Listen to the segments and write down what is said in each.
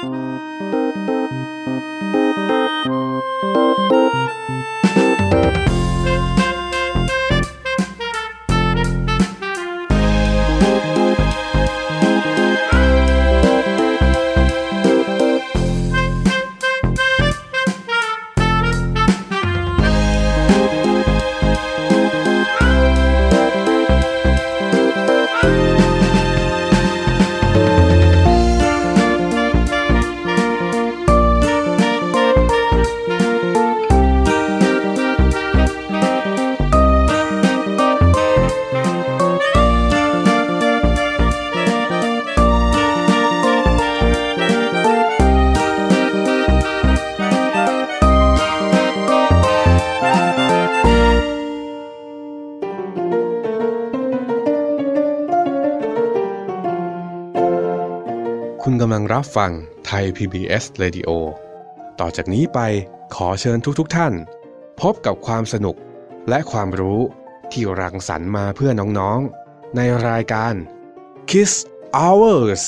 คุณ รับฟังไทย PBS Radio ต่อจากนี้ไปขอเชิญทุกๆทท่าน พบกับความสนุกและความรู้ที่รังสรรค์มาเพื่อน้องๆ ในรายการ Kiss Hours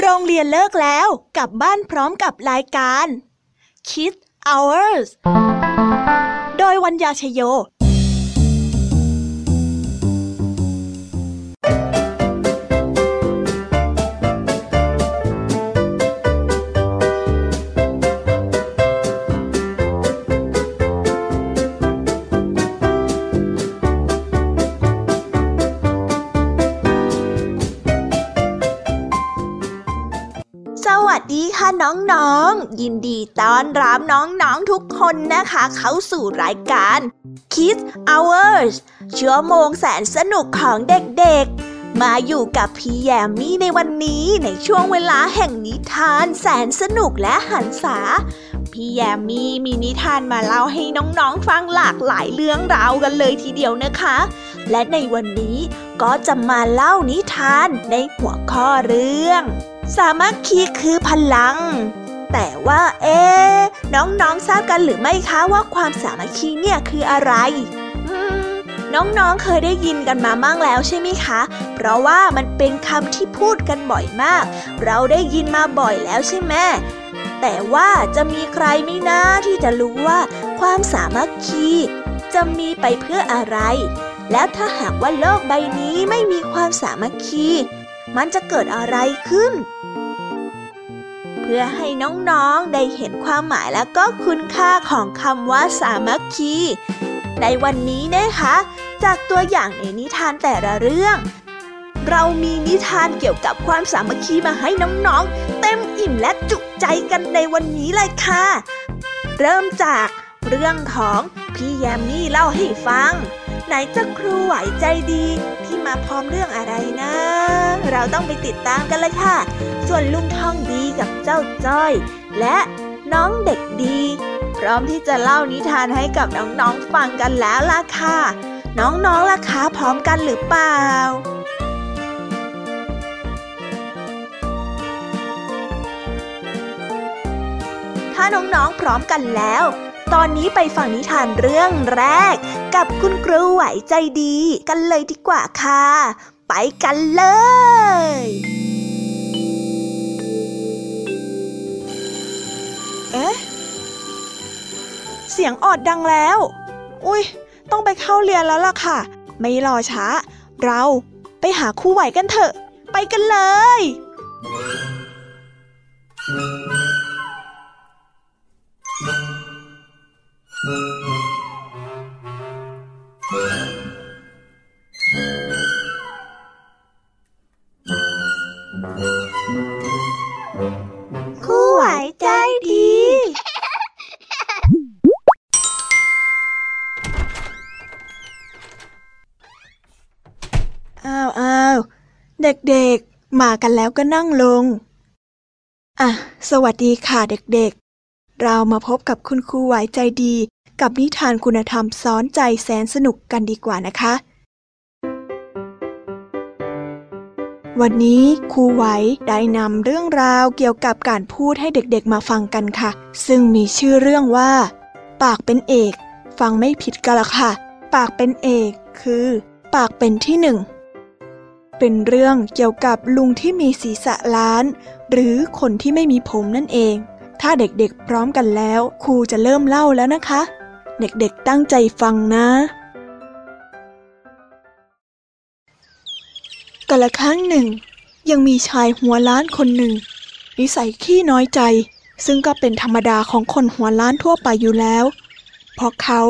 โรงเรียนเลิกแล้วกลับบ้านพร้อมกับรายการ Kids Hours โดยวัญญาชยโย ยินดีต้อนรับน้องๆทุกคนนะคะ เข้าสู่รายการ Kids Hours ชั่วโมงแสนสนุกของเด็กๆ มาอยู่กับพี่แยมมี่ในวันนี้ในช่วงเวลาแห่งนิทานแสนสนุกและหันษาพี่แยมมี่มีนิทานมาเล่าให้น้องๆฟังหลากหลายเรื่องราวกันเลยทีเดียวนะคะ และในวันนี้ก็จะมาเล่านิทานในหัวข้อเรื่อง สามัคคีคือพลัง แต่ว่า เอ๊น้องๆทราบกันหรือไม่คะว่าความสามัคคีเนี่ยคืออะไรน้องๆ เคยได้ยินกันมามั่งแล้วใช่ไหมคะ เพราะว่ามันเป็นคำที่พูดกันบ่อยมาก เราได้ยินมาบ่อยแล้วใช่ไหมแต่ว่าจะมีใครไม่นะที่จะรู้ว่า ความสามัคคี จะมีไปเพื่ออะไร แล้วถ้าหากว่าโลกใบนี้ไม่มีความสามัคคี มันจะเกิดอะไรขึ้น เพื่อให้น้องๆได้เห็นความหมายและก็คุณค่าของคำว่าสามัคคี ในวันนี้นะคะ จากตัวอย่างในนิทานแต่ละเรื่อง เรามีนิทานเกี่ยวกับความสามัคคีมาให้น้องๆ เต็มอิ่มและจุใจกันในวันนี้เลยค่ะ เริ่มจากเรื่องของพี่แยมมี่เล่าให้ฟัง ไหนจะครูไหวใจดี ที่มาพร้อมเรื่องอะไรนะ เราต้องไปติดตามกันเลยค่ะ ส่วนลุงทองดีกับเจ้าจ้อย และน้องเด็กดี พร้อมที่จะเล่านิทานให้กับน้องๆฟังกันแล้วล่ะค่ะ น้องๆล่ะคะพร้อมกันหรือเปล่าถ้าน้องๆพร้อมกันแล้ว ตอนนี้ไปฟังนิทานเรื่องแรก กับคุณครูไหวใจดีกันเลยดีกว่าค่ะ ไปกันเลย เอ๊ะ เสียงออดดังแล้ว อุ้ยต้องไปเข้าเรียนแล้วล่ะค่ะ ไม่รอช้า เราไปหาครูไหวกันเถอะ ไปกันเลย คู่ไหวใจดี อ้าวอ้าวเด็กๆ มากันแล้วก็นั่งลง อะ สวัสดีค่ะเด็กๆ เรามาพบกับคุณครูไหวใจดี กับนิทานคุณธรรมสอนใจแสนสนุกกันดีกว่านะคะ วันนี้ครูไหวได้นำเรื่องราวเกี่ยวกับการพูดให้เด็กๆมาฟังกันค่ะ ซึ่งมีชื่อเรื่องว่าปปากเป็นเอก ฟังไม่ผิดกันละค่ะ ปากเป็นเอกคือ ปากเป็นที่หนึ่งเป็นเรื่องเกี่ยวกับลุงที่มีศีรษะล้าน หรือคนที่ไม่มีผมนั่นเอง ถ้าเด็กๆพร้อมกันแล้ว ครูจะเริ่มเล่าแล้วนะคะ เด็กๆตั้งใจฟังนะกาละครั้งหนึ่ง ยังมีชายหัวล้านคนหนึ่ง นิสัยขี้น้อยใจ ซึ่งก็เป็นธรรมดาของคนหัวล้านทั่วไปอยู่แล้ว เพราะเขา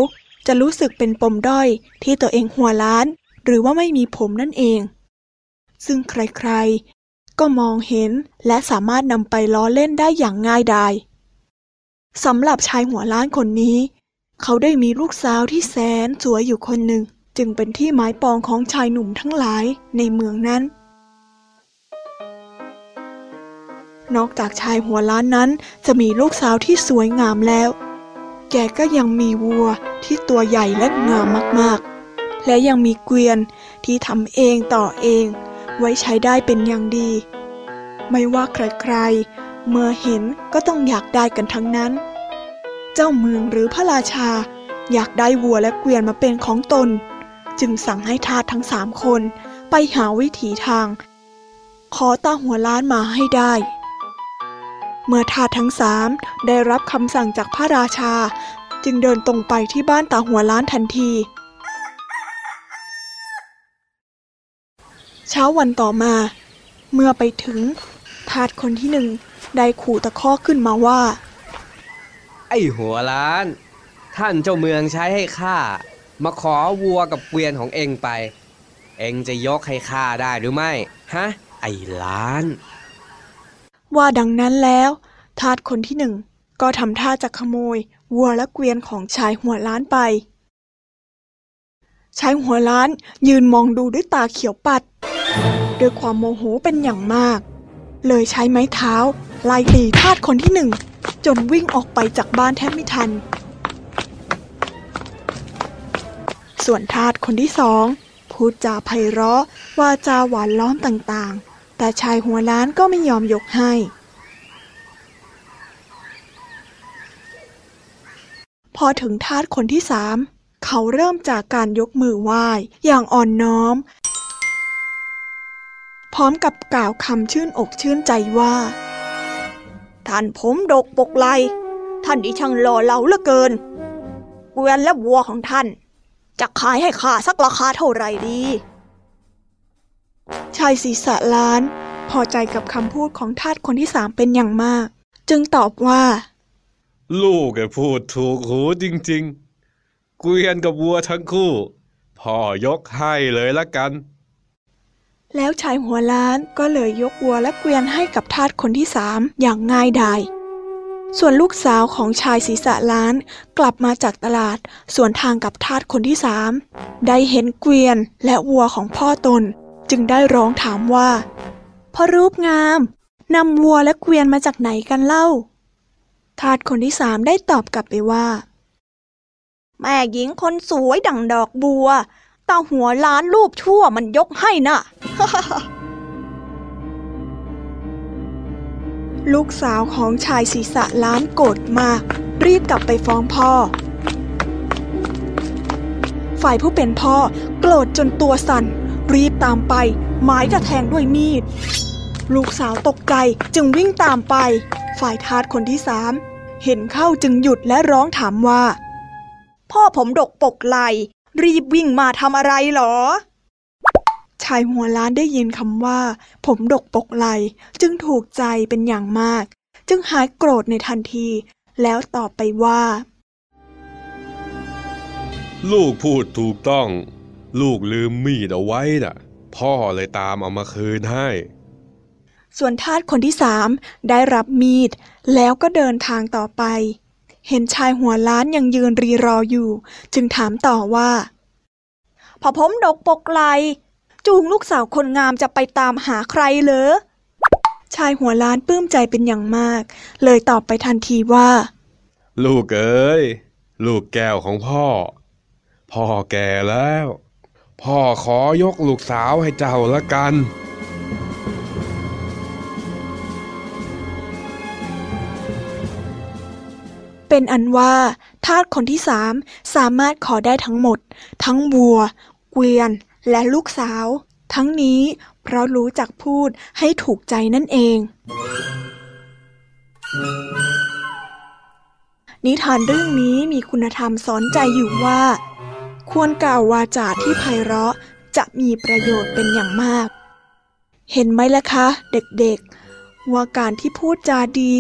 จะรู้สึกเป็นปมด้อยที่ตัวเองหัวล้าน หรือว่าไม่มีผมนั่นเอง ซึ่งใครๆ ก็มองเห็น และสามารถนำไปล้อเล่นได้อย่างง่ายดายสำหรับชายหัวล้านคนนี้ เขาได้มีลูกสาวที่แสนสวยอยู่คนหนึ่ง จึงเป็นที่หมายปองของชายหนุ่มทั้งหลายในเมืองนั้น นอกจากชายหัวล้านนั้นจะมีลูกสาวที่สวยงามแล้ว แกก็ยังมีวัวที่ตัวใหญ่และงามมากๆ และยังมีเกวียนที่ทำเองต่อเอง ไว้ใช้ได้เป็นอย่างดี ไม่ว่าใครๆ เมื่อเห็นก็ต้องอยากได้กันทั้งนั้น เจ้าเมืองหรือพระราชาอยากได้วัวและเกวียนมาเป็นของตน จึงสั่งให้ทาสทั้งสามคนไปหาวิถีทาง ขอตาหัวล้านมาให้ได้ เมื่อทาสทั้งสามได้รับคำสั่งจากพระราชา จึงเดินตรงไปที่บ้านตาหัวล้านทันที เช้าวันต่อมา เมื่อไปถึง ทาสคนที่หนึ่งได้ขู่ตะคอกขึ้นมาว่า ไอ้หัวล้าน ท่านเจ้าเมืองใช้ให้ข้ามาขอวัวกับเกวียนของเองไป เองจะยกให้ข้าได้หรือไม่ ฮะ ไอ้ล้าน ว่าดังนั้นแล้ว ทาสคนที่หนึ่งก็ทำท่าจะขโมยวัวและเกวียนของชายหัวล้านไป ชายหัวล้านยืนมองดูด้วยตาเขียวปัด ด้วยความโมโหเป็นอย่างมาก เลยใช้ไม้เท้าไล่ตีทาสคนที่หนึ่ง จนวิ่งออกไปจากบ้านแทบไม่ทัน ส่วนทาสคนที่สองพูดจาไพเราะว่าจาหวานล้อมต่างๆ แต่ชายหัวล้านก็ไม่ยอมยกให้พอถึงทาสคนที่สาม เขาเริ่มจากการยกมือไหว้อย่างอ่อนน้อม พร้อมกับกล่าวคำชื่นอกชื่นใจว่า ท่านผมดกปกไลท่านดิช่างหล่อเหลาเหลือเกินเกวียนและวัวของท่าน จะขายให้ข้าสักราคาเท่าไหร่ดี ชายศีรษะล้าน พอใจกับคำพูดของทาสคนที่สามเป็นอย่างมาก จึงตอบว่า ลูกแกพูดถูกหูจริงๆ เกวียนกับวัวทั้งคู่ พ่อยกให้เลยละกัน แล้วชายหัวล้านก็เลยยกวัวและเกวียนให้กับทาสคนที่สามอย่างง่ายดายส่วนลูกสาวของชายศีรษะล้านกลับมาจากตลาดส่วนทางกับทาสคนที่สามได้เห็นเกวียนและวัวของพ่อตน จึงได้ร้องถามว่าพ่อรูปงามนำวัวและเกวียนมาจากไหนกันเล่า ทาสคนที่สามได้ตอบกลับไปว่า แม่หญิงคนสวยดังดอกบัวตาหัวล้านรูปชั่วมันยกให้น่ะ ลูกสาวของชายศีรษะล้านโกรธมาก รีบกลับไปฟ้องพ่อ ฝ่ายผู้เป็นพ่อโกรธจนตัวสั่น รีบตามไป หมายจะแทงด้วยมีด ลูกสาวตกใจจึงวิ่งตามไป ฝ่ายทาสคนที่สามเห็นเข้าจึงหยุดและร้องถามว่า พ่อผมดกปกไหลรีบวิ่งมาทำอะไรหรอ ชายหัวล้านได้ยินคำว่า ผมดกปกไหลจึงถูกใจเป็นอย่างมาก จึงหายโกรธในทันที แล้วตอบไปว่า ลูกพูดถูกต้อง ลูกลืมมีดเอาไว้น่ะ พ่อเลยตามเอามาคืนให้ ส่วนทาสคนที่สามได้รับมีด แล้วก็เดินทางต่อไป เห็นชายหัวล้านยังยืนรีรออยู่ จึงถามต่อว่า พอผมดกปกไหลจูงลูกสาวคนงามจะไปตามหาใครเหรอ ชายหัวล้านปลื้มใจเป็นอย่างมาก เลยตอบไปทันทีว่า ลูกเอ้ยลูกแก้วของพ่อ พ่อแก่แล้ว พ่อขอยกลูกสาวให้เจ้าละกัน เป็นอันว่าทาสคนที่สามสามารถขอได้ทั้งหมด ทั้งวัว เกวียน และลูกสาว ทั้งนี้เพราะรู้จักพูดให้ถูกใจนั่นเอง นิทานเรื่องนี้มีคุณธรรมสอนใจอยู่ว่า ควรกล่าววาจาที่ไพเราะจะมีประโยชน์เป็นอย่างมาก เห็นไหมล่ะคะ เด็กๆ ว่าการที่พูดจาดี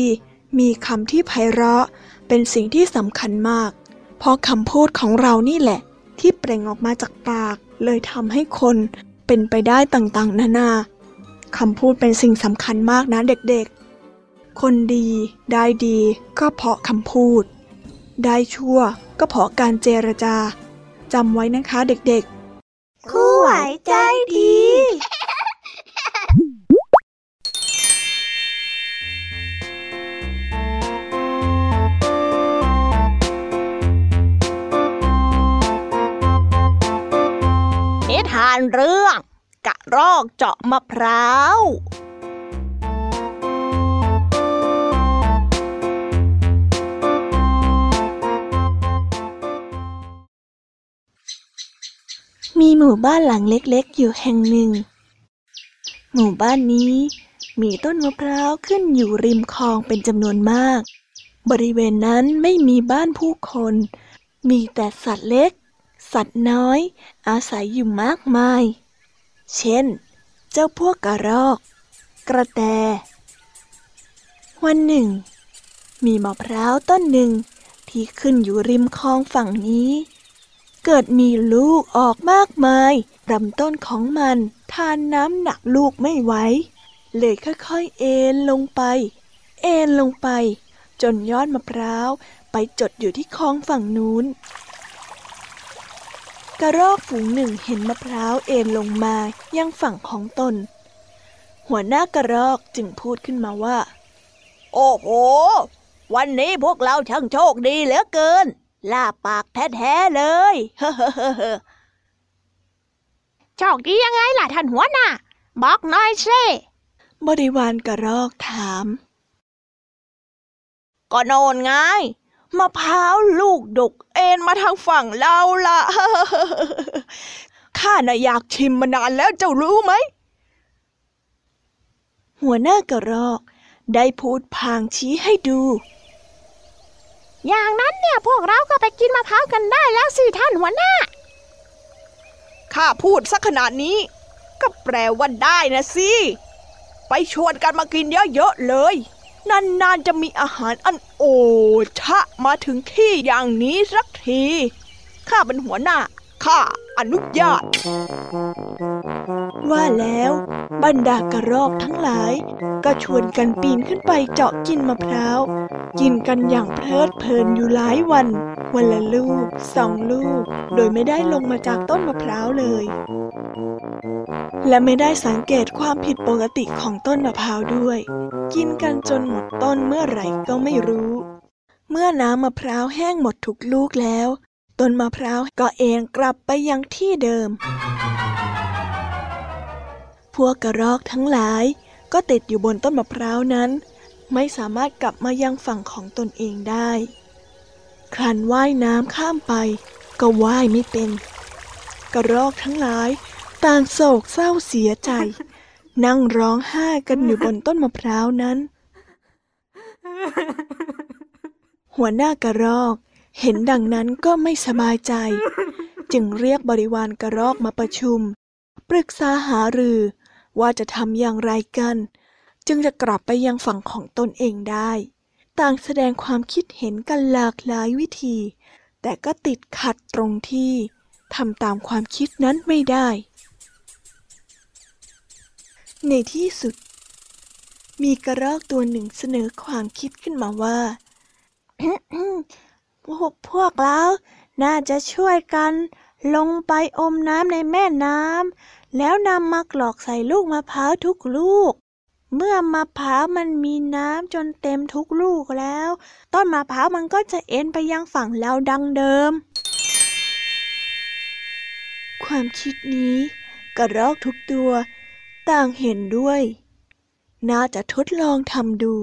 มีคำที่ไพเราะ เป็นสิ่งที่สำคัญมาก เพราะคำพูดของเรานี่แหละ ที่เปล่งออกมาจากปาก เลยทำให้คนเป็นไปได้ต่างๆ นานาคำพูดเป็นสิ่งสำคัญมากนะเด็กๆ คนดีได้ดีก็เพราะคำพูด ได้ชั่วก็เพราะการเจรจาจำไว้นะคะเด็กๆคู่ไหวใจดีานเรื่อง กะรอกเจาะมะพร้าวมีหมู่บ้านหลังเล็กๆ อยู่แห่งหนึ่ง หมู่บ้านนี้มีต้นมะพร้าวขึ้นอยู่ริมคลองเป็นจำนวนมาก บริเวณนั้นไม่มีบ้านผู้คน มีแต่สัตว์เล็ก สัตว์น้อย อาศัยอยู่มากมาย เช่น เจ้าพวกกระรอก กระแต วันหนึ่ง มีมะพร้าวต้นหนึ่งที่ขึ้นอยู่ริมคลองฝั่งนี้ เกิดมีลูกออกมากมายลำต้นของมันทานน้ำหนักลูกไม่ไหวเลยค่อยๆ เอ็นลงไป เอ็นลงไป จนยอดมะพร้าวไปจดอยู่ที่คลองฝั่งนู้น กระรอกฝูงหนึ่งเห็นมะพร้าวเอ็นลงมายังฝั่งของตน หัวหน้ากระรอกจึงพูดขึ้นมาว่า โอ้โห วันนี้พวกเราช่างโชคดีเหลือเกินลาปากแท้ๆเลยโชคดียังไงล่ะท่านหัวหน้าบอกหน่อยสิบริวารกระรอกถามก็โนนไง มะพร้าวลูกดกเอ็นมาทางฝั่งเราละข้าน่ะอยากชิมมานานแล้วเจ้ารู้ไหม หัวหน้ากระรอก ได้พูดพางชี้ให้ดู อย่างนั้นเนี่ยพวกเราก็ไปกินมะพร้าวกันได้แล้วสิท่านหัวหน้า ข้าพูดสักขนาดนี้ ก็แปลว่าได้นะสิ ไปชวนกันมากินเยอะๆเลย นานๆจะมีอาหารอันโอชะมาถึงที่อย่างนี้สักที ข้าเป็นหัวหน้า ข้าอนุญาต ว่าแล้วบรรดากระรอกทั้งหลาย ก็ชวนกันปีนขึ้นไปเจาะกินมะพร้าว กินกันอย่างเพลิดเพลินอยู่หลายวัน วันละลูกสองลูก โดยไม่ได้ลงมาจากต้นมะพร้าวเลย และไม่ได้สังเกตความผิดปกติของต้นมะพร้าวด้วย กินกันจนหมดต้นเมื่อไหร่ก็ไม่รู้ เมื่อน้ำมะพร้าวแห้งหมดทุกลูกแล้ว ต้นมะพร้าวก็เอ็นกลับไปยังที่เดิม พวกกระรอกทั้งหลาย ก็ติดอยู่บนต้นมะพร้าวนั้น ไม่สามารถกลับมายังฝั่งของตนเองได้ ครันว่ายน้ำข้ามไป ก็ว่ายไม่เป็น กระรอกทั้งหลายต่างโศกเศร้าเสียใจ นั่งร้องไห้กันอยู่บนต้นมะพร้าวนั้น หัวหน้ากระรอกเห็นดังนั้นก็ไม่สบายใจ จึงเรียกบริวารกระรอกมาประชุม ปรึกษาหารือ ว่าจะทำอย่างไรกัน จึงจะกลับไปยังฝั่งของตนเองได้ ต่างแสดงความคิดเห็นกันหลากหลายวิธี แต่ก็ติดขัดตรงที่ทำตามความคิดนั้นไม่ได้ ในที่สุด มีกระรอกตัวหนึ่งเสนอความคิดขึ้นมาว่าพวกพวกเรา น่าจะช่วยกัน ลงไปอมน้ำในแม่น้ำแล้วนำมากรอกใส่ลูกมะพร้าวทุกลูก เมื่อมะพร้าวมันมีน้ำจนเต็มทุกลูกแล้ว ต้นมะพร้าวมันก็จะเอ็นไปยังฝั่งเราดังเดิม ความคิดนี้กระรอกทุกตัว ต่างเห็นด้วย น่าจะทดลองทำดู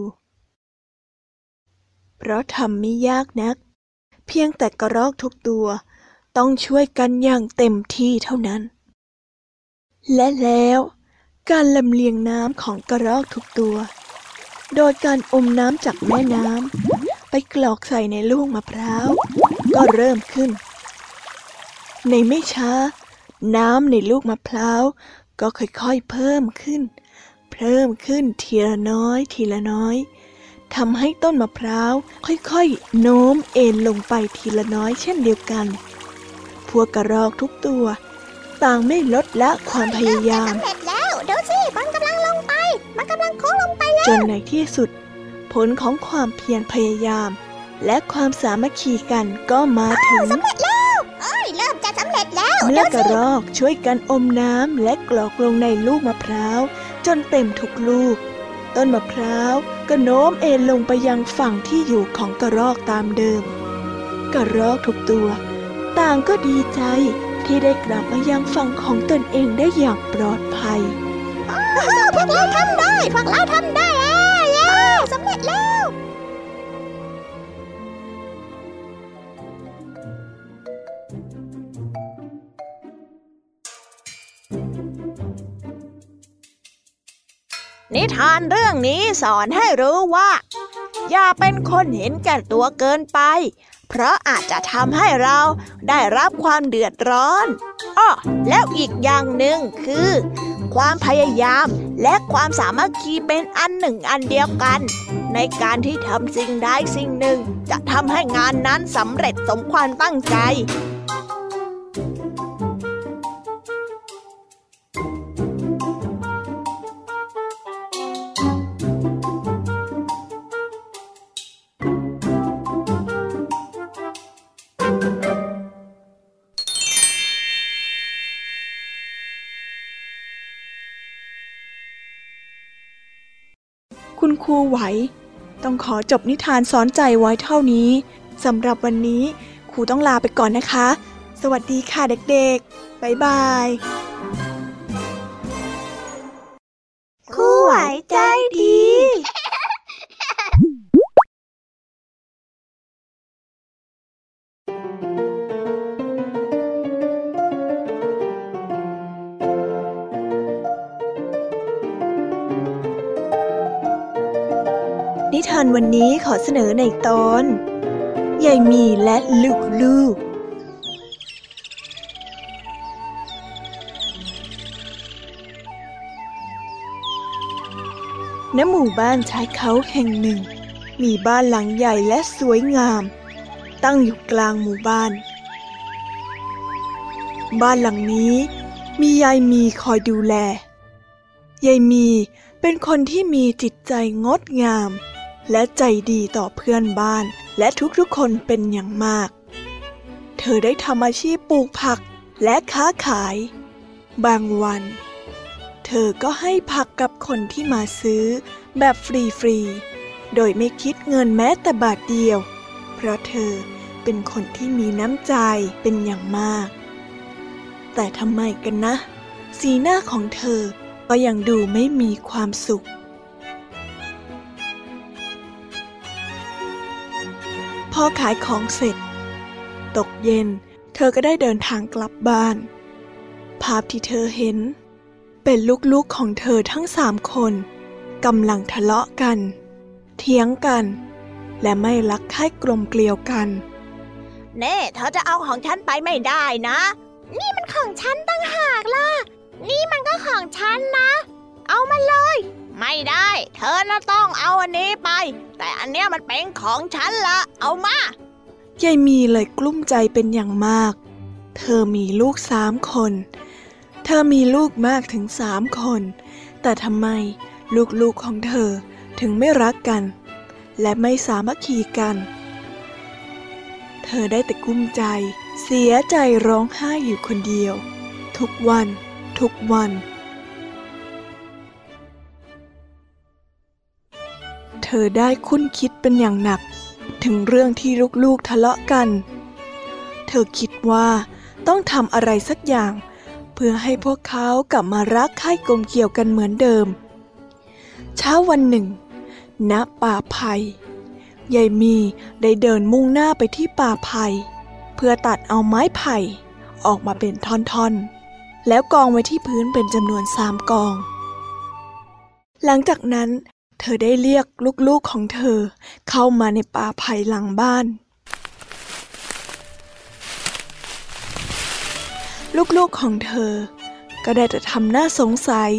เพราะทำไม่ยากนัก เพียงแต่กระรอกทุกตัว ต้องช่วยกันอย่างเต็มที่เท่านั้น และแล้วการลำเลียงน้ำของกระรอกทุกตัว โดยการอมน้ำจากแม่น้ำไปกรอกใส่ในลูกมะพร้าว ก็เริ่มขึ้น ในไม่ช้า น้ำในลูกมะพร้าวก็ค่อยๆเพิ่มขึ้น เพิ่มขึ้นทีละน้อยทีละน้อยทำให้ต้นมะพร้าวค่อยๆ โน้มเอ็นลงไปทีละน้อยเช่นเดียวกัน พวกกระรอกทุกตัว ต่างไม่ลดละความพยายามสำเร็จแล้วดูสิมันกำลังลงไป มันกำลังโค้งลงไปแล้ว จนในที่สุด ผลของความเพียรพยายาม และความสามัคคีกันก็มาถึงสำเร็จแล้วเอ้ยเริ่มจะสำเร็จแล้วเมื่อกระรอกช่วยกันอมน้ำและกรอกลงในลูกมะพร้าว จนเต็มทุกลูก ต้นมะพร้าวก็โน้มเอ็นลงไปยังฝั่งที่อยู่ของกระรอกตามเดิม กระรอกทุกตัว ต่างก็ดีใจที่ได้กลับมายังฝั่งของตนเองได้อย่างปลอดภัยพวกเราทำได้พวกเราทำได้แล้วสำเร็จแล้วนิทานเรื่องนี้สอนให้รู้ว่า อย่าเป็นคนเห็นแก่ตัวเกินไป เพราะอาจจะทำให้เราได้รับความเดือดร้อนอ้อแล้วอีกอย่างหนึ่งคือ ความพยายามและความสามัคคีเป็นอันหนึ่งอันเดียวกัน ในการที่ทำสิ่งใดสิ่งหนึ่ง จะทำให้งานนั้นสำเร็จสมความตั้งใจ คุณครูไหว ต้องขอจบนิทานสอนใจไว้เท่านี้สำหรับวันนี้ครูต้องลาไปก่อนนะคะ สวัสดีค่ะเด็กๆ บ๊ายบาย วันนี้ขอเสนอในตอนยายมีและลูกลูกณหมู่บ้านชายเขาแห่งหนึ่ง มีบ้านหลังใหญ่และสวยงาม ตั้งอยู่กลางหมู่บ้าน บ้านหลังนี้ มียายมีคอยดูแล ยายมีเป็นคนที่มีจิตใจงดงาม และใจดีต่อเพื่อนบ้าน และทุกๆคนเป็นอย่างมาก เธอได้ทำอาชีพปลูกผักและค้าขาย บางวัน เธอก็ให้ผักกับคนที่มาซื้อ แบบฟรีๆ โดยไม่คิดเงินแม้แต่บาทเดียว เพราะเธอเป็นคนที่มีน้ำใจเป็นอย่างมาก แต่ทำไมกันนะ สีหน้าของเธอก็ยังดูไม่มีความสุข อขายของเสร็จ ตกเย็น เธอก็ได้เดินทางกลับบ้าน ภาพที่เธอเห็น เป็นลูกๆของเธอทั้งสามคนกำลังทะเลาะกัน เถียงกัน และไม่รักใคร่กลมเกลียวกัน เน่เธอจะเอาของฉันไปไม่ได้นะ นี่มันของฉันตั้งหากล่ะ นี่มันก็ของฉันนะ เอามาเลย ไม่ได้ เธอน่ะต้องเอาอันนี้ไป แต่อันเนี้ยมันเป็นของฉันละ เอามายายมีเลยกลุ้มใจเป็นอย่างมาก เธอมีลูกสามคน เธอมีลูกมากถึงสามคน แต่ทำไมลูกๆของเธอถึงไม่รักกัน และไม่สามัคคีกัน เธอได้แต่กุ้มใจ เสียใจร้องไห้อยู่คนเดียว ทุกวัน ทุกวัน เธอได้คุ้นคิดเป็นอย่างหนัก ถึงเรื่องที่ลูกๆทะเลาะกัน เธอคิดว่าต้องทำอะไรสักอย่าง เพื่อให้พวกเขากลับมารักใคร่กลมเกี่ยวกันเหมือนเดิม เช้าวันหนึ่ง ณป่าไผ่ยายมีได้เดินมุ่งหน้าไปที่ป่าไผ่เพื่อตัดเอาไม้ไผ่ออกมาเป็นท่อนๆ แล้วกองไว้ที่พื้นเป็นจำนวนสามกอง หลังจากนั้น เธอได้เรียกลูกๆของเธอ เข้ามาในป่าไผ่หลังบ้าน ลูกๆของเธอ ก็ได้แต่ทำหน้าสงสัย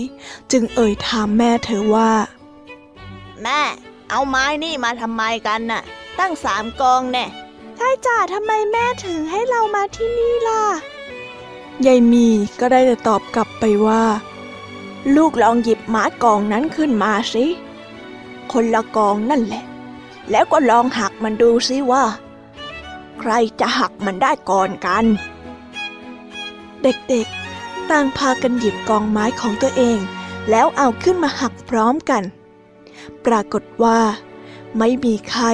จึงเอ่ยถามแม่เธอว่า แม่ เอาไม้นี่มาทำไมกันน่ะ ตั้งสามกองแน่ใช่จ้าทำไมแม่ถึงให้เรามาที่นี่ล่ะยายมีก็ได้แต่ตอบกลับไปว่า ลูกลองหยิบไม้กองนั้นขึ้นมาสิ คนละกองนั่นแหละ แล้วก็ลองหักมันดูสิว่า ใครจะหักมันได้ก่อนกัน เด็กๆ ต่างพากันหยิบกองไม้ของตัวเอง แล้วเอาขึ้นมาหักพร้อมกัน ปรากฏว่า ไม่มีใคร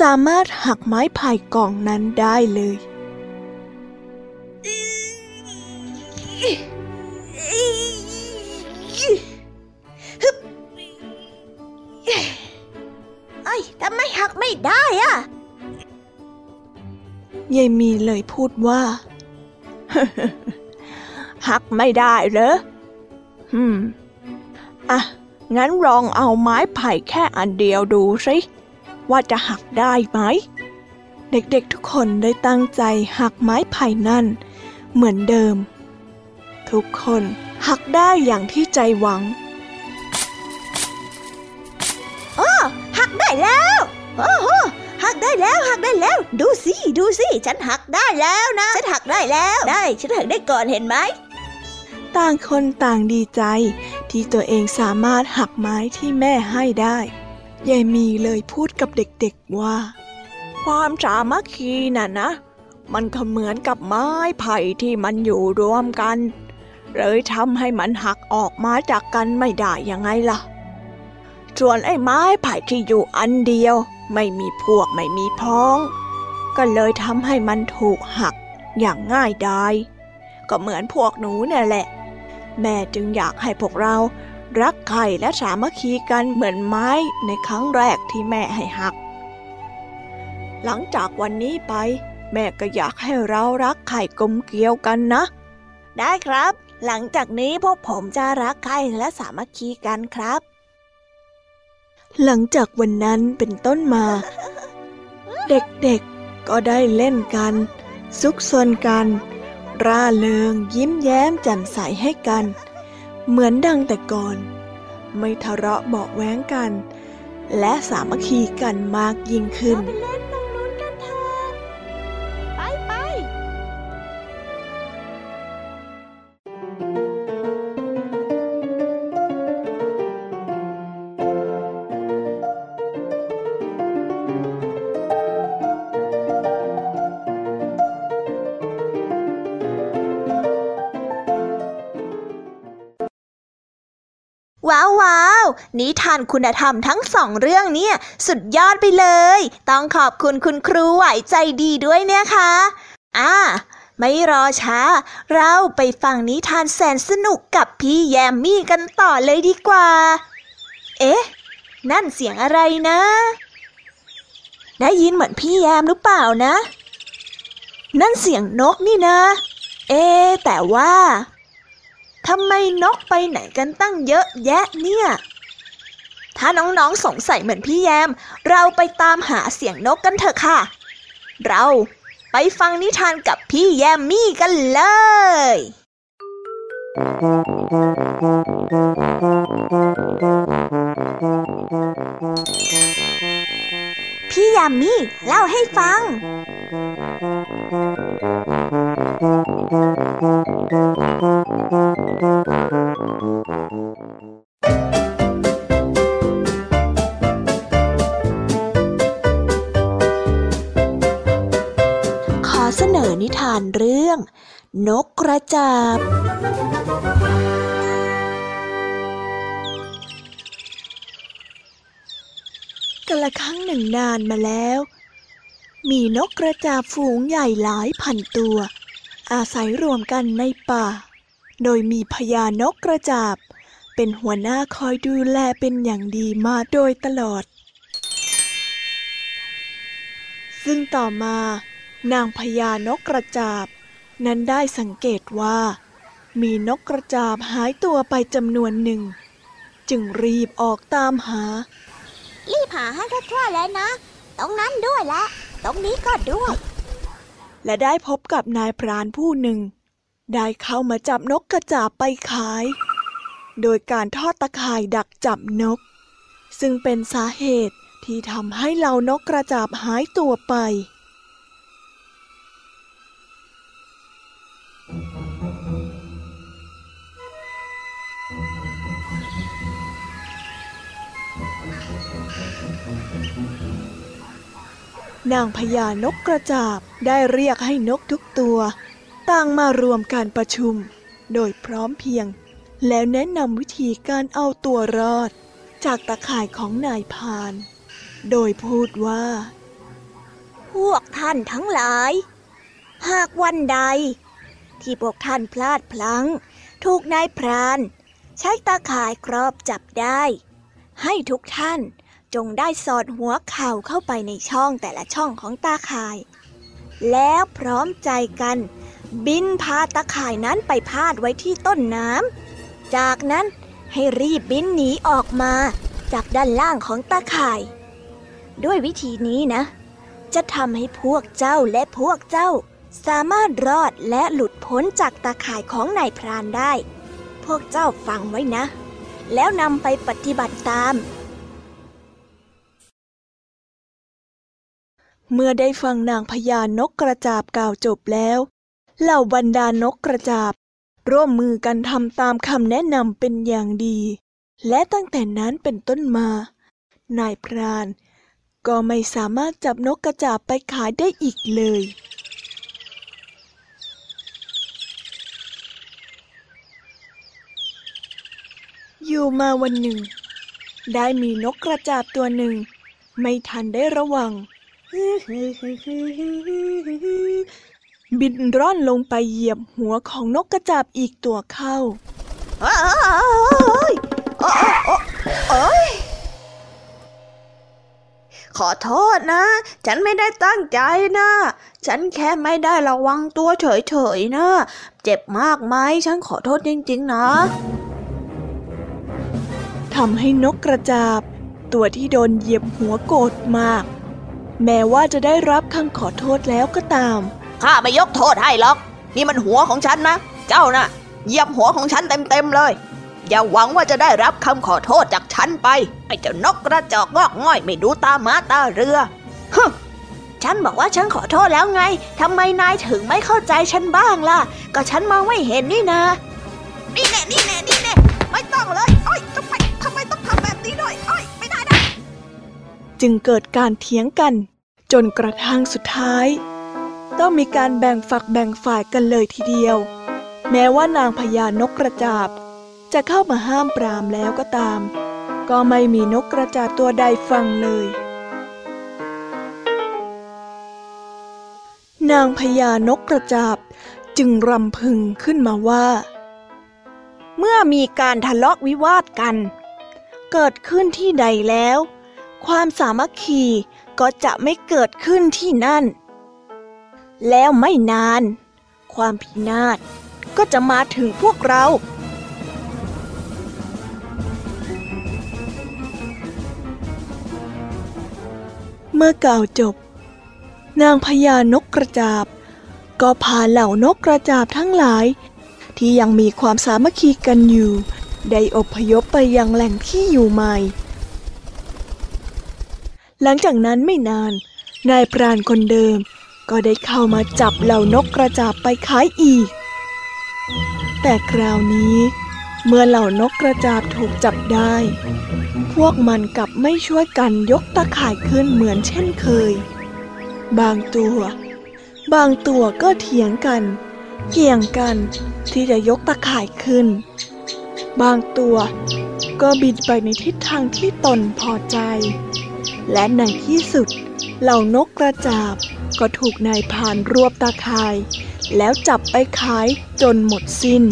สามารถหักไม้ไผ่กองนั้นได้เลย เอ้ยทำไมหักไม่ได้อะยายมีเลยพูดว่า หักไม่ได้เหรอฮึมอะ งั้นลองเอาไม้ไผ่แค่อันเดียวดูสิว่าจะหักได้ไหม เด็กๆทุกคนได้ตั้งใจหักไม้ไผ่นั่น เหมือนเดิม ทุกคนหักได้อย่างที่ใจหวัง โอ้โหหักได้แล้วหักได้แล้ว ดูสิดูสิฉันหักได้แล้วนะฉันหักได้แล้ว ได้ฉันหักได้ก่อนเห็นไหมต่างคนต่างดีใจ ที่ตัวเองสามารถหักไม้ที่แม่ให้ได้ยายมีเลยพูดกับเด็กๆว่า ความสามัคคีน่ะนะ มันก็เหมือนกับไม้ไผ่ที่มันอยู่รวมกัน เลยทำให้มันหักออกมาจากกันไม่ได้ยังไงล่ะ ส่วนไอ้ไม้ไผ่ที่อยู่อันเดียว ไม่มีพวกไม่มีพ้อง ก็เลยทำให้มันถูกหักอย่างง่ายดายก็เหมือนพวกหนูเนี่ยแหละ แม่จึงอยากให้พวกเรารักใครและสามัคคีกันเหมือนไม้ในครั้งแรกที่แม่ให้หัก หลังจากวันนี้ไป แม่ก็อยากให้เรารักไข่กลมเกลียวกันนะ ได้ครับ หลังจากนี้พวกผมจะรักใครและสามัคคีกันครับ หลังจากวันนั้นเป็นต้นมา เด็กๆก็ได้เล่นกัน ซุกซนกัน ร่าเริงยิ้มแย้มแจ่มใสให้กัน เหมือนดังแต่ก่อน ไม่ทะเลาะเบาแว้งกัน และสามัคคีกันมากยิ่งขึ้นนานคุณธรรมทั้งสองเรื่องเนี่ยสุดยอดไปเลย ต้องขอบคุณคุณครูไหวใจดีด้วยเนี่ยค่ะอ่าไม่รอช้า เราไปฟังนิทานแสนสนุกกับพี่แยมมี่กันต่อเลยดีกว่า เอ๊ะ นั่นเสียงอะไรนะ ได้ยินเหมือนพี่แยมหรือเปล่านะ นั่นเสียงนกนี่นะ เอ๊แต่ว่าทำไมนกไปไหนกันตั้งเยอะแยะเนี่ย ถ้าน้องๆสงสัยเหมือนพี่แยม เราไปตามหาเสียงนกกันเถอะค่ะ เราไปฟังนิทานกับพี่แยมมี่กันเลย พี่แยมมี่เล่าให้ฟังข นิทานเรื่อง นกกระจาบ กละครั้งหนึ่งนานมาแล้ว มีนกกระจาบฝูงใหญ่หลายพันตัว อาศัยรวมกันในป่า โดยมีพญานกกระจาบ เป็นหัวหน้าคอยดูแลเป็นอย่างดีมาโดยตลอดซึ่งต่อมา นางพญานกกระจาบ นั้นได้สังเกตว่า มีนกกระจาบหายตัวไปจำนวนหนึ่ง จึงรีบออกตามหา รีบหาให้ทั่วๆเลยนะ ตรงนั้นด้วยและ ตรงนี้ก็ด้วย และได้พบกับนายพรานผู้หนึ่ง ได้เข้ามาจับนกกระจาบไปขาย โดยการทอดตะข่ายดักจับนก ซึ่งเป็นสาเหตุที่ทำให้เหล่านกกระจาบหายตัวไป นางพญานกกระจาบได้เรียกให้นกทุกตัว ต่างมารวมการประชุม โดยพร้อมเพียง แล้วแนะนำวิธีการเอาตัวรอด จากตะข่ายของนายพาน โดยพูดว่า พวกท่านทั้งหลาย หากวันใด ที่พวกท่านพลาดพลั้ง ถูกนายพราน ใช้ตาข่ายครอบจับได้ ให้ทุกท่านจงได้สอดหัวเข่าเข้าไปในช่องแต่ละช่องของตาข่าย แล้วพร้อมใจกัน บินพาตาข่ายนั้นไปพาดไว้ที่ต้นน้ำจากนั้นให้รีบบินหนีออกมาจากด้านล่างของตาข่าย ด้วยวิธีนี้นะ จะทำให้พวกเจ้าและพวกเจ้า สามารถรอดและหลุดพ้นจากตาข่ายของนายพรานได้ พวกเจ้าฟังไว้นะ แล้วนำไปปฏิบัติตาม เมื่อได้ฟังนางพญานกกระจาบกล่าวจบแล้ว เหล่าบรรดานกกระจาบ ร่วมมือกันทำตามคำแนะนำเป็นอย่างดี และตั้งแต่นั้นเป็นต้นมา นายพรานก็ไม่สามารถจับนกกระจาบไปขายได้อีกเลย อยู่มาวันหนึ่ง ได้มีนกกระจาบตัวหนึ่ง ไม่ทันได้ระวัง บินร่อนลงไปเหยียบหัวของนกกระจาบอีกตัวเข้าขอโทษนะ ฉันไม่ได้ตั้งใจนะ ฉันแค่ไม่ได้ระวังตัวเฉยๆนะ เจ็บมากไหม ฉันขอโทษจริงๆนะ ทำให้นกกระจาบ ตัวที่โดนเหยียบหัวโกรธมาก แม้ว่าจะได้รับคำขอโทษแล้วก็ตาม ข้าไม่ยกโทษให้หรอก นี่มันหัวของฉันนะ เจ้าน่ะเหยียบหัวของฉันเต็มๆเลย อย่าหวังว่าจะได้รับคำขอโทษจากฉันไป ไอ้เจ้านกกระจอกงอกง่อยไม่ดูตาม้าตาเรือฮึฉันบอกว่าฉันขอโทษแล้วไง ทำไมนายถึงไม่เข้าใจฉันบ้างล่ะ ก็ฉันมองไม่เห็นนี่นะ นี่แน่นี่แน่นี่แน่ไม่ต้องเลยอ้อยทำไม ทำไมต้องทำแบบนี้ด้วยอ้อยไม่ได้นะจึงเกิดการเถียงกัน จนกระทั่งสุดท้าย ต้องมีการแบ่งฝักแบ่งฝ่ายกันเลยทีเดียว แม้ว่านางพญานกกระจาบ จะเข้ามาห้ามปรามแล้วก็ตาม ก็ไม่มีนกกระจาบตัวใดฟังเลย นางพญานกกระจาบจึงรำพึงขึ้นมาว่า เมื่อมีการทะเลาะวิวาทกัน เกิดขึ้นที่ใดแล้ว ความสามัคคีก็จะไม่เกิดขึ้นที่นั่น แล้วไม่นาน ความพินาศก็จะมาถึงพวกเราเมื่อกล่าวจบ นางพญานกกระจาบ ก็พาเหล่านกกระจาบทั้งหลาย ที่ยังมีความสามัคคีกันอยู่ ได้อพยพไปยังแหล่งที่อยู่ใหม่ หลังจากนั้นไม่นาน นายพรานคนเดิม ก็ได้เข้ามาจับเหล่านกกระจาบไปขายอีก แต่คราวนี้ เมื่อเหล่านกกระจาบถูกจับได้ พวกมันกลับไม่ช่วยกันยกตะข่ายขึ้นเหมือนเช่นเคย บางตัว บางตัวก็เถียงกันเกี่ยงกันที่จะยกตะข่ายขึ้น บางตัวก็บินไปในทิศทางที่ตนพอใจ และในที่สุด เหล่านกกระจาบก็ถูกนายพานรวบตาข่าย แล้วจับไปขายจนหมดสิ้น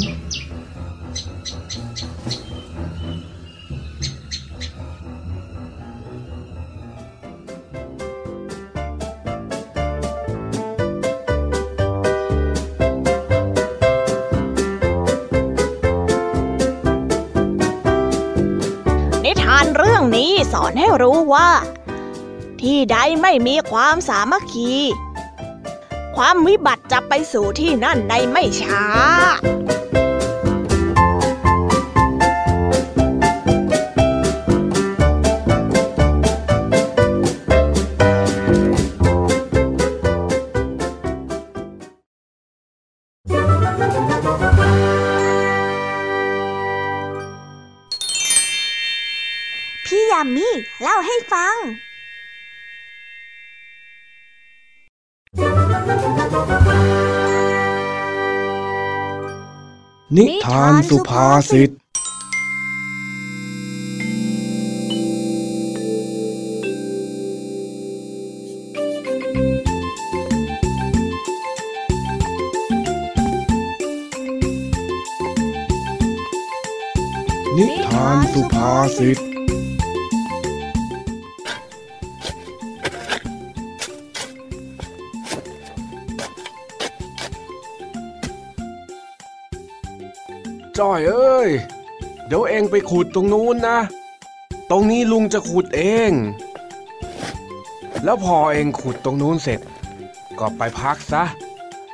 ว่า ที่ใดไม่มีความสามัคคี ความวิบัติจะไปสู่ที่นั่นในไม่ช้า พี่ยามีเล่าให้ฟัง นิทานสุภาษิตนิทานสุภาษิต ไปขุดตรงนู้นนะ ตรงนี้ลุงจะขุดเอง แล้วพอเองขุดตรงนู้นเสร็จ ก็ไปพักซะ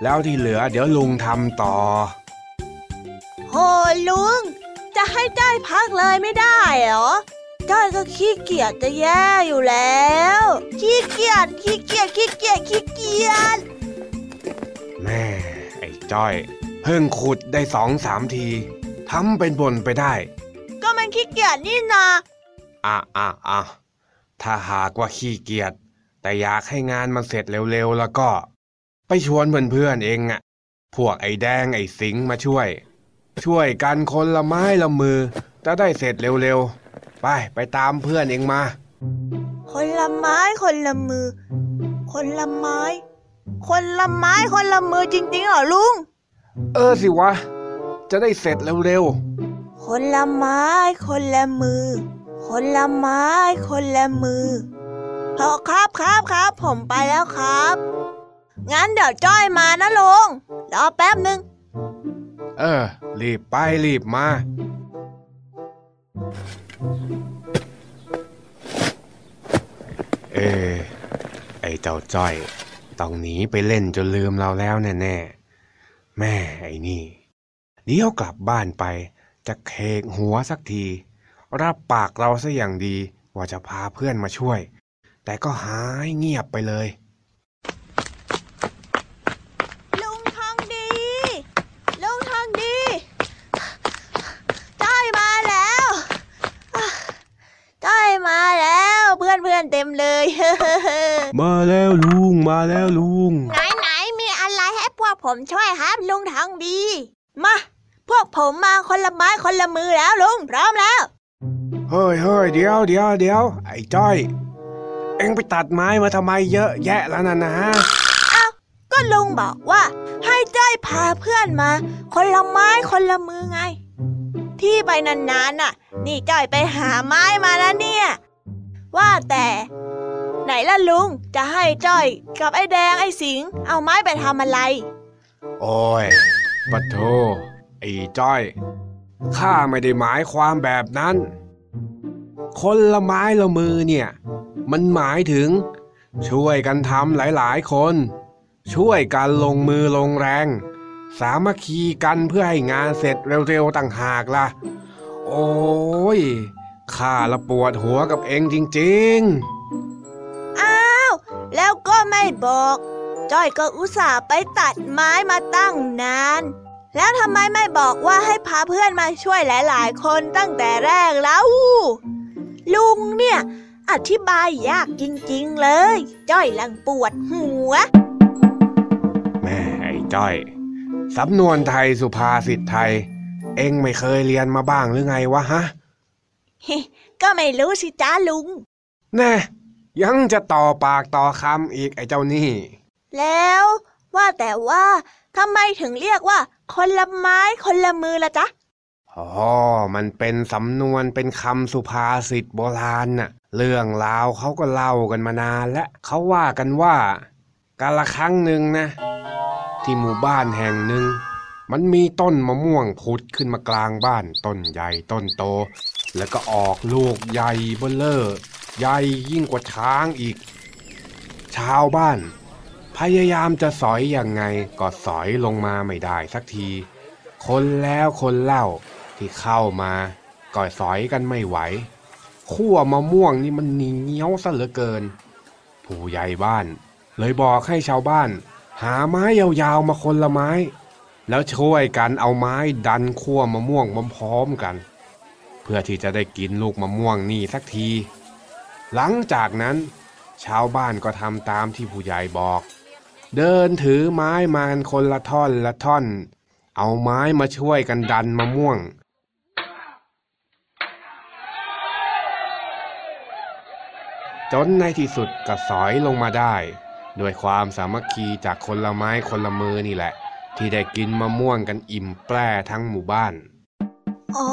แล้วที่เหลือเดี๋ยวลุงทำต่อ โหลุง จะให้จ้อยพักเลยไม่ได้เหรอจ้อยก็ขี้เกียจจะแย่อยู่แล้ว ขี้เกียจขี้เกียจขี้เกียจขี้เกียจแม่ไอ้จ้อย เพิ่งขุดได้สองสามทีทำเป็นบนไปได้ก็มัน ขี้เกียจนี่นาอะอะอะถ้าหากว่าขี้เกียจแต่อยากให้งานมันเสร็จเร็วๆแล้วก็ ไปชวนเพื่อนๆเองอะพวกไอ้แดงไอ้สิงห์มาช่วย ช่วยกันคนละไม้ละมือ จะได้เสร็จเร็วๆ ไปไปตามเพื่อนเองมา คนละไม้คนละมือ คนละไม้ คนละไม้คนละมือจริงๆเหรอลุง เออสิวะ จะได้เสร็จเร็ว คนละไม้คนละมือ คนละไม้คนละมือพอครับครับครับ ผมไปแล้วครับ งั้นเดี๋ยวจ้อยมานะลุงรอแป๊บหนึ่งเออ รีบไปรีบมาเออไอเจ้าจ้อยต้องหนีไปเล่นจนลืมเราแล้วแน่ๆแม่ไอ้นี่เดี๋ยวกลับบ้านไป จะเคกหัวสักที รับปากเราซะอย่างดีว่าจะพาเพื่อนมาช่วย แต่ก็หายเงียบไปเลย ลุงทองดี ลุงทองดี จ้อยมาแล้วอะจ้อยมาแล้วเพื่อนเพื่อนๆเต็มเลย มาแล้วลุงมาแล้วลุง ไหนไหนมีอะไรให้พวกผมช่วยครับ ลุงทองดี มา พวกผมมาคนละไม้คนละมือแล้วลุง พร้อมแล้ว เฮ้ยเฮ้ยเดี๋ยวเดี๋ยวเดี๋ยวไอ้จ้อย เอ็งไปตัดไม้มาทำไมเยอะแยะแล้วนะนะก็ลุงบอกว่า ให้จ้อยพาเพื่อนมา คนละไม้คนละมือไง ที่ไปนานๆน่ะ นี่จ้อยไปหาไม้มาแล้วเนี่ย ว่าแต่ ไหนล่ะลุงจะให้จ้อย กับไอ้แดงไอ้สิง เอาไม้ไปทำอะไร โอ้ยปะโท ไอ้จ้อย ข้าไม่ได้หมายความแบบนั้น คนละไม้ละมือเนี่ย มันหมายถึง ช่วยกันทำหลายๆคน ช่วยกันลงมือลงแรง สามัคคีกันเพื่อให้งานเสร็จเร็วๆต่างหากล่ะ โอ้ยข้าละปวดหัวกับเองจริงๆ อ้าว แล้วก็ไม่บอก จ้อยก็อุตส่าห์ไปตัดไม้มาตั้งนาน แล้วทำไมไม่บอกว่าให้พาเพื่อนมาช่วยหลาย ๆ คนตั้งแต่แรกแล้ว ลุงเนี่ย อธิบายยากจริง ๆ เลย จ้อยลังปวดหัว แม่ไอ้จ้อย สำนวนไทยสุภาษิตไทย เอ็งไม่เคยเรียนมาบ้างหรือไงวะฮะก็ไม่รู้สิจ้าลุง แน่ ยังจะต่อปากต่อคำอีกไอ้เจ้านี่ แล้วว่าแต่ว่าทำไมถึงเรียกว่า คนละไม้คนละมือละจ๊ะอ๋อ มันเป็นสำนวนเป็นคำสุภาษิตโบราณน่ะ เรื่องราวเขาก็เล่ากันมานานและเขาว่ากันว่า กาละครั้งหนึ่งนะ ที่หมู่บ้านแห่งหนึ่ง มันมีต้นมะม่วงพุดขึ้นมากลางบ้านต้นใหญ่ต้นโต แล้วก็ออกลูกใหญ่เบ้อเลอร์ใหญ่ยิ่งกว่าช้างอีก ชาวบ้าน พยายามจะสอยอยังไงก็สอยลงมาไม่ได้สักที คนแล้วคนเล่าที่เข้ามาก็สอยกันไม่ไหวขั้วมะม่วงนี่มันเหนียวซะเหลือเกิน ผู้ใหญ่บ้าน เลยบอกให้ชาวบ้าน หาไม้ยาวๆมาคนละไม้ แล้วช่วยกันเอาไม้ดันขั้วมะม่วงพร้อมๆกัน เพื่อที่จะได้กินลูกมะม่วงนี่สักที หลังจากนั้น ชาวบ้านก็ทำตามที่ผู้ใหญ่บอก เดินถือไม้มากันคนละท่อนละท่อน เอาไม้มาช่วยกันดันมะม่วง จนในที่สุดก็สอยลงมาได้โดยความสามัคคีจากคนละไม้คนละมือนี่แหละ ที่ได้กินมะม่วงกันอิ่มแปร่ทั้งหมู่บ้าน อ๋อ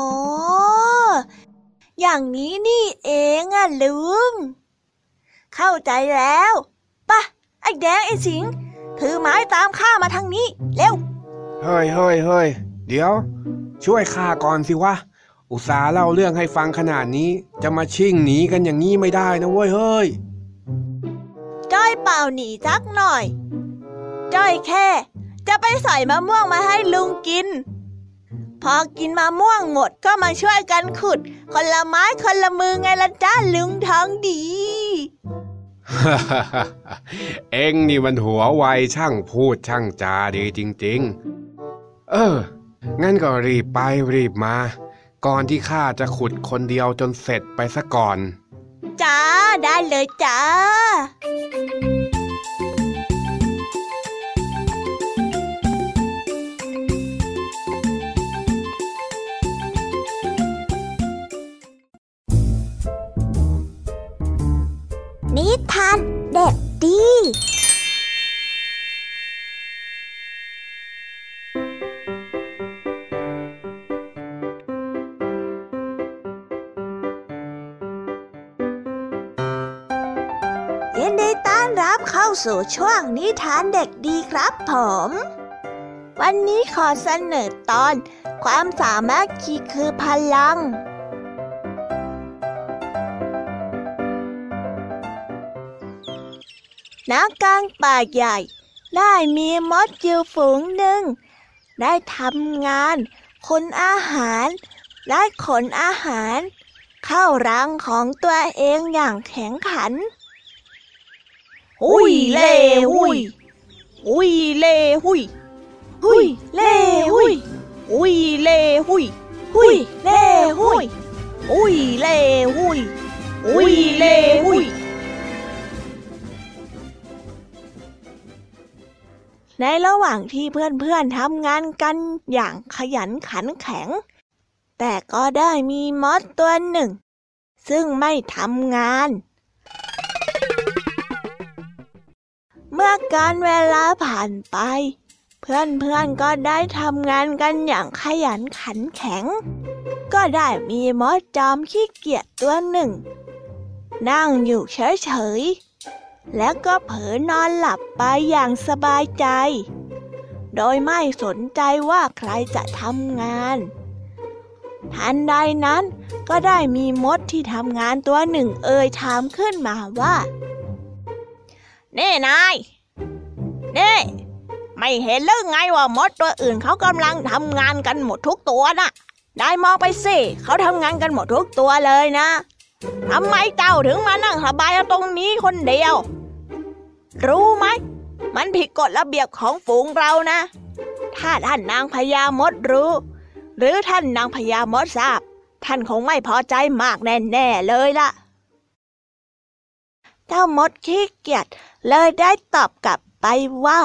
อย่างนี้นี่เองอะลุง เข้าใจแล้วปะไอ้แดงไอ้สิง ถือไม้ตามข้ามาทางนี้ เร็ว เฮ้ยเฮ้ยเฮ้ยเดี๋ยว ช่วยข้าก่อนสิวะ อุตส่าห์เล่าเรื่องให้ฟังขนาดนี้ จะมาชิ่งหนีกันอย่างนี้ไม่ได้นะเว้ยเฮ้ยจ้อยเปล่าหนีจักหน่อย จ้อยแค่ จะไปใส่มะม่วงมาให้ลุงกิน พอกินมะม่วงหมดก็มาช่วยกันขุด คนละไม้คนละมือไงล่ะจ้าลุงทองดี เอ็งนี่มันหัวไวช่างพูดช่างจาดีจริง ๆ เออ งั้นก็รีบไปรีบมา ก่อนที่ข้าจะขุดคนเดียวจนเสร็จไปซะก่อน จ้า ได้เลยจ้า นิทานเด็กดี ยินดีต้อนรับเข้าสู่ช่วงนิทานเด็กดีครับผม วันนี้ขอเสนอตอน ความสามารถคีคือพลัง นักกลางป่าใหญ่ ได้มีมดอยู่ฝูงหนึ่ง ได้ทำงานขนอาหาร ได้ขนอาหาร เข้ารังของตัวเองอย่างแข็งขัน หุยเล่หุย หุยเล่หุย หุยเล่หุย หุยเล่หุย หุยเล่หุย หุยเล่หุย หุยเล่หุย ในระหว่างที่เพื่อนๆทำงานกันอย่างขยันขันแข็ง แต่ก็ได้มีมอสตัวหนึ่ง ซึ่งไม่ทำงาน เมื่อการเวลาผ่านไป เพื่อนๆก็ได้ทำงานกันอย่างขยันขันแข็ง ก็ได้มีมดจอมขี้เกียจตัวหนึ่ง นั่งอยู่เฉยๆ แล้วก็เผลอนอนหลับไปอย่างสบายใจ โดยไม่สนใจว่าใครจะทำงาน ทันใดนั้นก็ได้มีมดที่ทำงานตัวหนึ่งเอ่ยถามขึ้นมาว่า เน่นายเน่ไม่เห็นหรือไงว่ามดตัวอื่นเขากำลังทำงานกันหมดทุกตัวน่ะได้มองไปสิเขาทำงานกันหมดทุกตัวเลยนะ ทำไมเจ้าถึงมานั่งสบายตรงนี้คนเดียว รู้ไหม มันผิดกฎระเบียบของฝูงเรานะ ถ้าท่านนางพญามดรู้ หรือท่านนางพญามดทราบ ท่านคงไม่พอใจมากแน่ๆเลยล่ะ เจ้ามดขี้เกียจเลยได้ตอบกลับไปว่า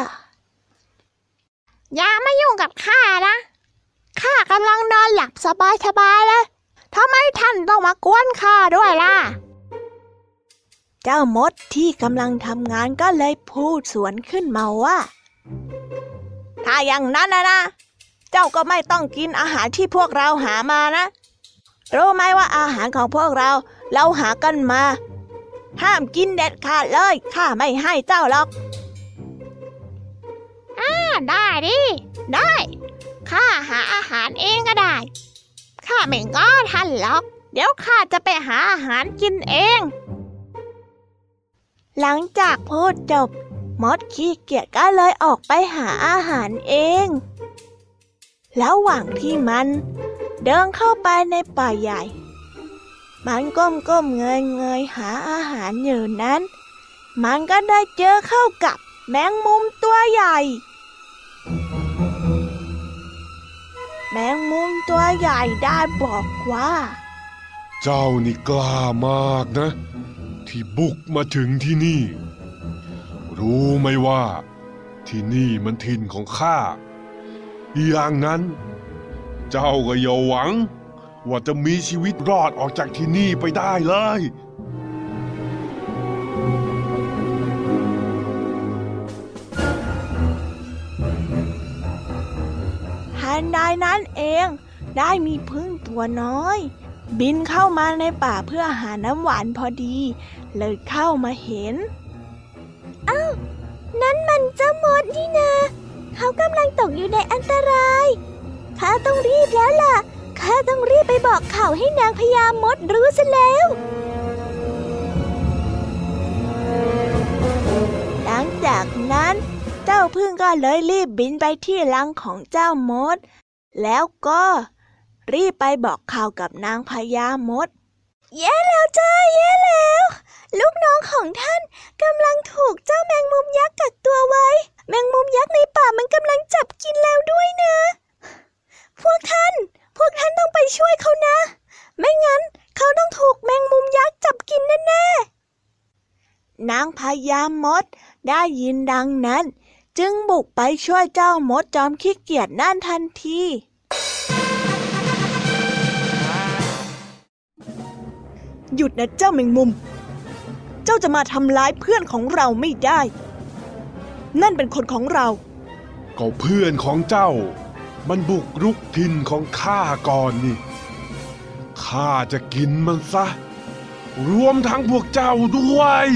อย่ามายุ่งกับข้านะข้ากำลังนอนหลับสบายสบายๆเลย ทำไมท่านต้องมากวนข้าด้วยล่ะ เจ้ามดที่กำลังทำงานก็เลยพูดสวนขึ้นมาว่า ถ้าอย่างนั้นนะนะ เจ้าก็ไม่ต้องกินอาหารที่พวกเราหามานะ รู้ไหมว่าอาหารของพวกเราเราหากันมา ห้ามกินเด็ดขาดเลยข้าไม่ให้เจ้าหรอกอ่าได้ดิ ได้ ข้าหาอาหารเองก็ได้ ข้าไม่ง้อท่านหรอก เดี๋ยวข้าจะไปหาอาหารกินเอง หลังจากพูดจบ มดขี้เกียจก็เลยออกไปหาอาหารเอง แล้วหว่างที่มัน เดินเข้าไปในป่าใหญ่ มันก้มก้มเงยเงยหาอาหารอยู่นั้น มันก็ได้เจอเข้ากับแมงมุมตัวใหญ่ แมงมุมตัวใหญ่ได้บอกว่า เจ้านี่กล้ามากนะ ที่บุกมาถึงที่นี่ รู้ไหมว่า ที่นี่มันถิ่นของข้าอย่างนั้น เจ้าก็อย่าหวัง ว่าจะมีชีวิตรอดออกจากที่นี่ไปได้เลย นใดนั้นเอง ได้มีพึ่งตัวน้อย บินเข้ามาในป่าเพื่อหาน้ำหวานพอดี เลยเข้ามาเห็นอ้าวนั่นมันเจ้ามดนี่นา เขากำลังตกอยู่ในอันตรายข้าต้องรีบแล้วล่ะข้าต้องรีบไปบอกข่าวให้นางพญามดรู้ซะแล้วหลังจากนั้น เจ้าพึ่งก็เลยรีบบินไปที่รังของเจ้ามด แล้วก็รีบไปบอกข่าวกับนางพญามด แย่แล้วจ้าแย่แล้ว ลูกน้องของท่านกำลังถูกเจ้าแมงมุมยักษ์กักตัวไว้ แมงมุมยักษ์ในป่ามันกำลังจับกินแล้วด้วยนะ พวกท่าน พวกท่านต้องไปช่วยเขานะ ไม่งั้นเขาต้องถูกแมงมุมยักษ์จับกินแน่ๆนางพญามดได้ยินดังนั้น จึงบุกไปช่วยเจ้ามดจอมขี้เกียจนั่นทันที หยุดนะเจ้าแมงมุม เจ้าจะมาทำร้ายเพื่อนของเราไม่ได้ นั่นเป็นคนของเรา ก็เพื่อนของเจ้า มันบุกรุกถิ่นของข้าก่อนนี่ ข้าจะกินมันซะ รวมทั้งพวกเจ้าด้วย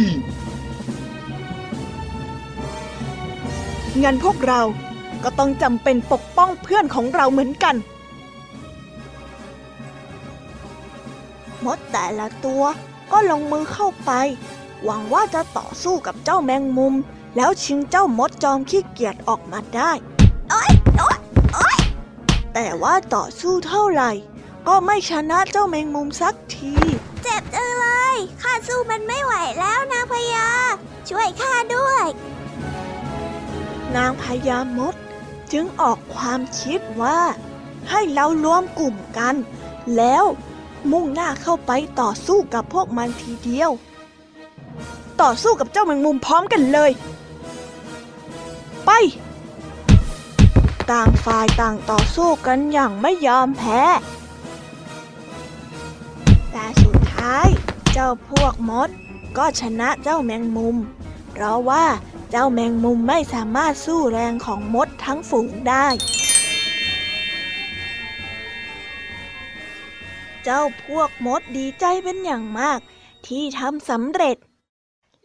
งั้นพวกเราก็ต้องจำเป็นปกป้องเพื่อนของเราเหมือนกัน มดแต่ละตัวก็ลงมือเข้าไป หวังว่าจะต่อสู้กับเจ้าแมงมุม แล้วชิงเจ้ามดจอมขี้เกียจออกมาได้โอ๊ยโอ๊ยโอ๊ยแต่ว่าต่อสู้เท่าไหร่ ก็ไม่ชนะเจ้าแมงมุมสักที เจ็บจังเลย ข้าสู้มันไม่ไหวแล้วนางพญาช่วยข้าด้วย นางพญามดจึงออกความคิดว่า ให้เรารวมกลุ่มกัน แล้วมุ่งหน้าเข้าไปต่อสู้กับพวกมันทีเดียว ต่อสู้กับเจ้าแมงมุมพร้อมกันเลย ไป ต่างฝ่ายต่างต่อสู้กันอย่างไม่ยอมแพ้แต่สุดท้ายเจ้าพวกมดก็ชนะเจ้าแมงมุม เพราะว่า จ้าแมงมุมไม่สามารถสู้แรงของมดทั้งฝูงได้ เจ้าพวกมดดีใจเป็นอย่างมาก ที่ทำสำเร็จ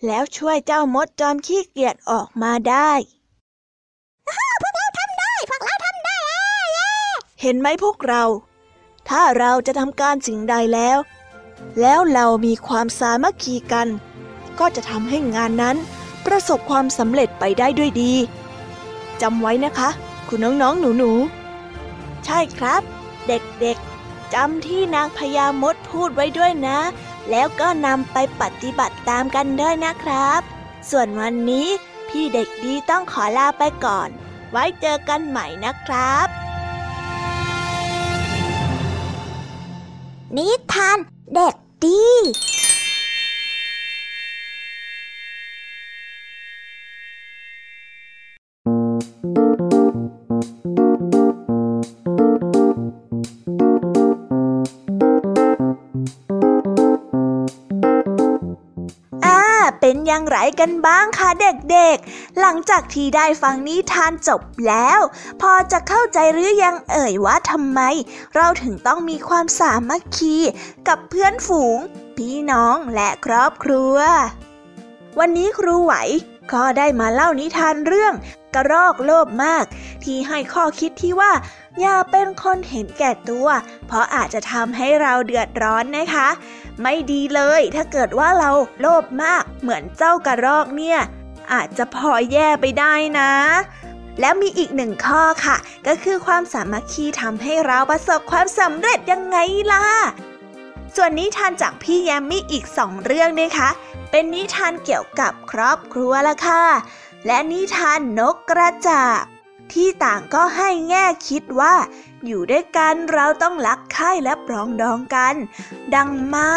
แล้วช่วยเจ้ามดจอมขี้เกียจออกมาได้พวกเราทำได้พวกเราทำได้เห็นไหมพวกเรา ถ้าเราจะทำการสิ่งใดแล้ว แล้วเรามีความสามัคคีกัน ก็จะทำให้งานนั้น ประสบความสำเร็จไปได้ด้วยดีจำไว้นะคะ คุณน้องๆหนูๆ ใช่ครับ เด็กๆจำที่นางพญามดพูดไว้ด้วยนะ แล้วก็นำไปปฏิบัติตามกันด้วยนะครับ ส่วนวันนี้พี่เด็กดีต้องขอลาไปก่อน ไว้เจอกันใหม่นะครับ นิทานเด็กดี ไรกันบ้างคะเด็กๆ หลังจากที่ได้ฟังนิทานจบแล้ว พอจะเข้าใจหรือยังเอ่ยว่าทำไม เราถึงต้องมีความสามัคคี กับเพื่อนฝูง พี่น้องและครอบครัว วันนี้ครูไหวก็ได้มาเล่านิทานเรื่องกระรอกโลภมาก ที่ให้ข้อคิดที่ว่า อย่าเป็นคนเห็นแก่ตัว เพราะอาจจะทำให้เราเดือดร้อนนะคะ ไม่ดีเลย ถ้าเกิดว่าเราโลภมากเหมือนเจ้ากระรอกเนี่ย อาจจะพอแย่ไปได้นะ แล้วมีอีกหนึ่งข้อค่ะ ก็คือความสามัคคีทำให้เราประสบความสำเร็จยังไงล่ะ ส่วนนิทานจากพี่แยมมี่อีกสองเรื่องนะคะ เป็นนิทานเกี่ยวกับครอบครัวละค่ะ และนิทานนกกระจาบที่ต่างก็ให้แง่คิดว่า อยู่ด้วยกันเราต้องรักใคร่และปรองดองกัน ดังไม้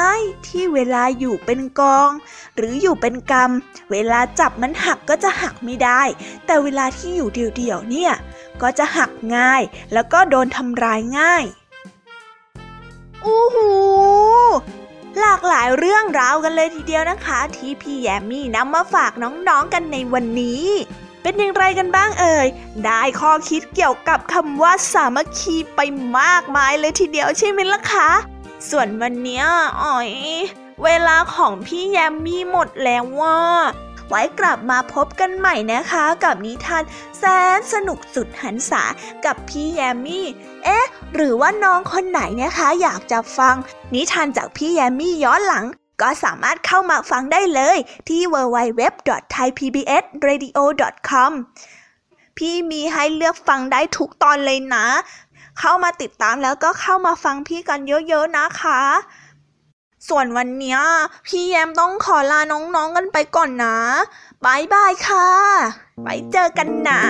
ที่เวลาอยู่เป็นกอง หรืออยู่เป็นกำเวลาจับมันหักก็จะหักไม่ได้ แต่เวลาที่อยู่เดี่ยวๆเนี่ย ก็จะหักง่าย แล้วก็โดนทำร้ายง่ายอู้หูหลากหลายเรื่องราวกันเลยทีเดียวนะคะ ที่พี่แยมมี่นำมาฝากน้องๆกันในวันนี้ เป็นอย่างไรกันบ้างเอ่ย ได้ข้อคิดเกี่ยวกับคำว่าสามัคคีไปมากมายเลยทีเดียวใช่ไหมล่ะคะ ส่วนวันนี้อ๋อยเวลาของพี่แยมมี่หมดแล้วว่าไว้กลับมาพบกันใหม่นะคะ กับนิทานแสนสนุกสุดหันษากับพี่แยมมี่ เอ๊ะ หรือว่าน้องคนไหนนะคะ อยากจะฟังนิทานจากพี่แยมมี่ย้อนหลัง ก็สามารถเข้ามาฟังได้เลยที่ www.thaipbsradio.com พี่มีให้เลือกฟังได้ทุกตอนเลยนะ เข้ามาติดตามแล้วก็เข้ามาฟังพี่กันเยอะๆนะคะ ส่วนวันนี้พี่แยมต้องขอลาน้องๆกันไปก่อนนะบายบายค่ะ ไว้เจอกันนะ